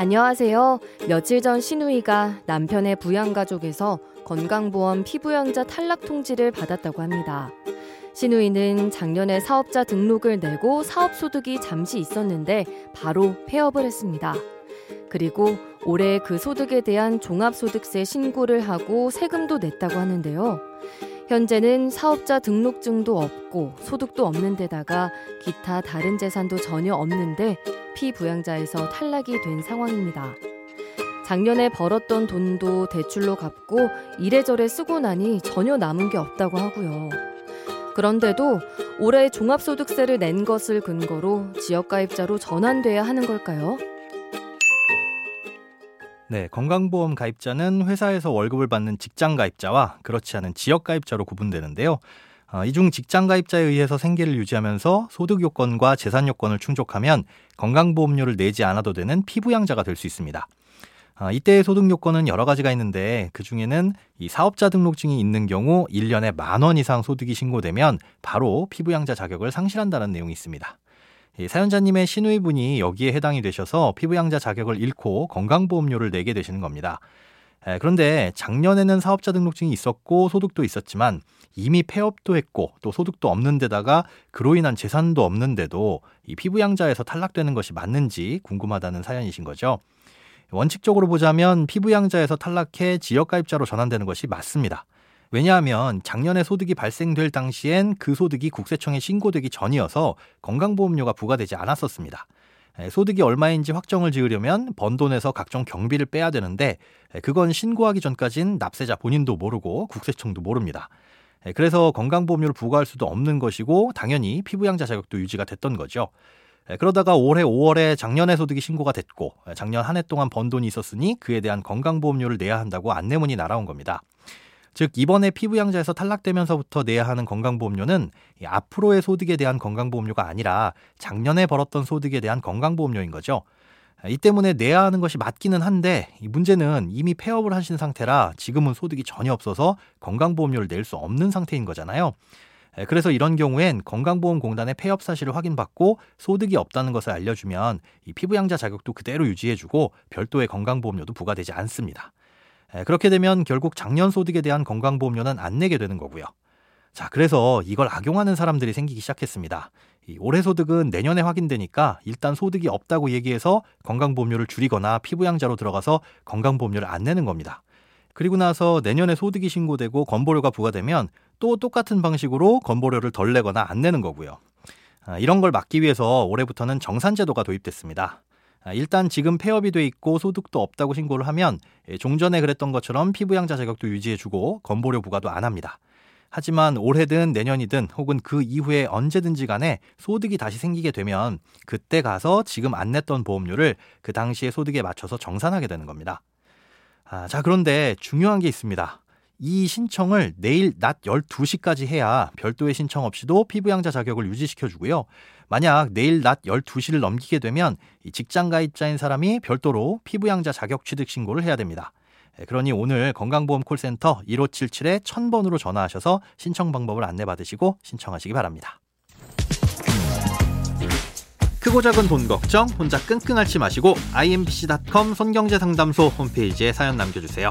안녕하세요. 며칠 전 신우이가 남편의 부양가족에서 건강보험 피부양자 탈락 통지를 받았다고 합니다. 신우이는 작년에 사업자 등록을 내고 사업 소득이 잠시 있었는데 바로 폐업을 했습니다. 그리고 올해 그 소득에 대한 종합소득세 신고를 하고 세금도 냈다고 하는데요. 현재는 사업자 등록증도 없고 소득도 없는 데다가 기타 다른 재산도 전혀 없는데 피부양자에서 탈락이 된 상황입니다. 작년에 벌었던 돈도 대출로 갚고 이래저래 쓰고 나니 전혀 남은 게 없다고 하고요. 그런데도 올해 종합소득세를 낸 것을 근거로 지역가입자로 전환돼야 하는 걸까요? 네, 건강보험 가입자는 회사에서 월급을 받는 직장 가입자와 그렇지 않은 지역 가입자로 구분되는데요. 어, 이중 직장 가입자에 의해서 생계를 유지하면서 소득 요건과 재산 요건을 충족하면 건강보험료를 내지 않아도 되는 피부양자가 될 수 있습니다. 어, 이때의 소득 요건은 여러 가지가 있는데 그 중에는 이 사업자 등록증이 있는 경우 1년에 만 원 이상 소득이 신고되면 바로 피부양자 자격을 상실한다는 내용이 있습니다. 사연자님의 시누이분이 여기에 해당이 되셔서 피부양자 자격을 잃고 건강보험료를 내게 되시는 겁니다. 그런데 작년에는 사업자 등록증이 있었고 소득도 있었지만 이미 폐업도 했고 또 소득도 없는 데다가 그로 인한 재산도 없는데도 이 피부양자에서 탈락되는 것이 맞는지 궁금하다는 사연이신 거죠. 원칙적으로 보자면 피부양자에서 탈락해 지역가입자로 전환되는 것이 맞습니다. 왜냐하면 작년에 소득이 발생될 당시엔 그 소득이 국세청에 신고되기 전이어서 건강보험료가 부과되지 않았었습니다. 소득이 얼마인지 확정을 지으려면 번 돈에서 각종 경비를 빼야 되는데 그건 신고하기 전까진 납세자 본인도 모르고 국세청도 모릅니다. 그래서 건강보험료를 부과할 수도 없는 것이고 당연히 피부양자 자격도 유지가 됐던 거죠. 그러다가 올해 5월에 작년에 소득이 신고가 됐고 작년 한 해 동안 번 돈이 있었으니 그에 대한 건강보험료를 내야 한다고 안내문이 날아온 겁니다. 즉 이번에 피부양자에서 탈락되면서부터 내야 하는 건강보험료는 앞으로의 소득에 대한 건강보험료가 아니라 작년에 벌었던 소득에 대한 건강보험료인 거죠. 이 때문에 내야 하는 것이 맞기는 한데 이 문제는 이미 폐업을 하신 상태라 지금은 소득이 전혀 없어서 건강보험료를 낼 수 없는 상태인 거잖아요. 그래서 이런 경우엔 건강보험공단의 폐업 사실을 확인받고 소득이 없다는 것을 알려주면 이 피부양자 자격도 그대로 유지해주고 별도의 건강보험료도 부과되지 않습니다. 그렇게 되면 결국 작년 소득에 대한 건강보험료는 안 내게 되는 거고요. 자, 그래서 이걸 악용하는 사람들이 생기기 시작했습니다. 이 올해 소득은 내년에 확인되니까 일단 소득이 없다고 얘기해서 건강보험료를 줄이거나 피부양자로 들어가서 건강보험료를 안 내는 겁니다. 그리고 나서 내년에 소득이 신고되고 건보료가 부과되면 또 똑같은 방식으로 건보료를 덜 내거나 안 내는 거고요. 아, 이런 걸 막기 위해서 올해부터는 정산제도가 도입됐습니다. 아, 일단 지금 폐업이 돼 있고 소득도 없다고 신고를 하면 예, 종전에 그랬던 것처럼 피부양자 자격도 유지해주고 건보료 부과도 안 합니다. 하지만 올해든 내년이든 혹은 그 이후에 언제든지 간에 소득이 다시 생기게 되면 그때 가서 지금 안 냈던 보험료를 그 당시의 소득에 맞춰서 정산하게 되는 겁니다. 아, 자, 그런데 중요한 게 있습니다. 이 신청을 내일 낮 12시까지 해야 별도의 신청 없이도 피부양자 자격을 유지시켜 주고요. 만약 내일 낮 12시를 넘기게 되면 이 직장 가입자인 사람이 별도로 피부양자 자격 취득 신고를 해야 됩니다. 예, 그러니 오늘 건강보험 콜센터 1577에 1000번으로 전화하셔서 신청 방법을 안내받으시고 신청하시기 바랍니다. 크고 작은 돈 걱정 혼자 끙끙 앓지 마시고 imbc.com 손경제상담소 홈페이지에 사연 남겨주세요.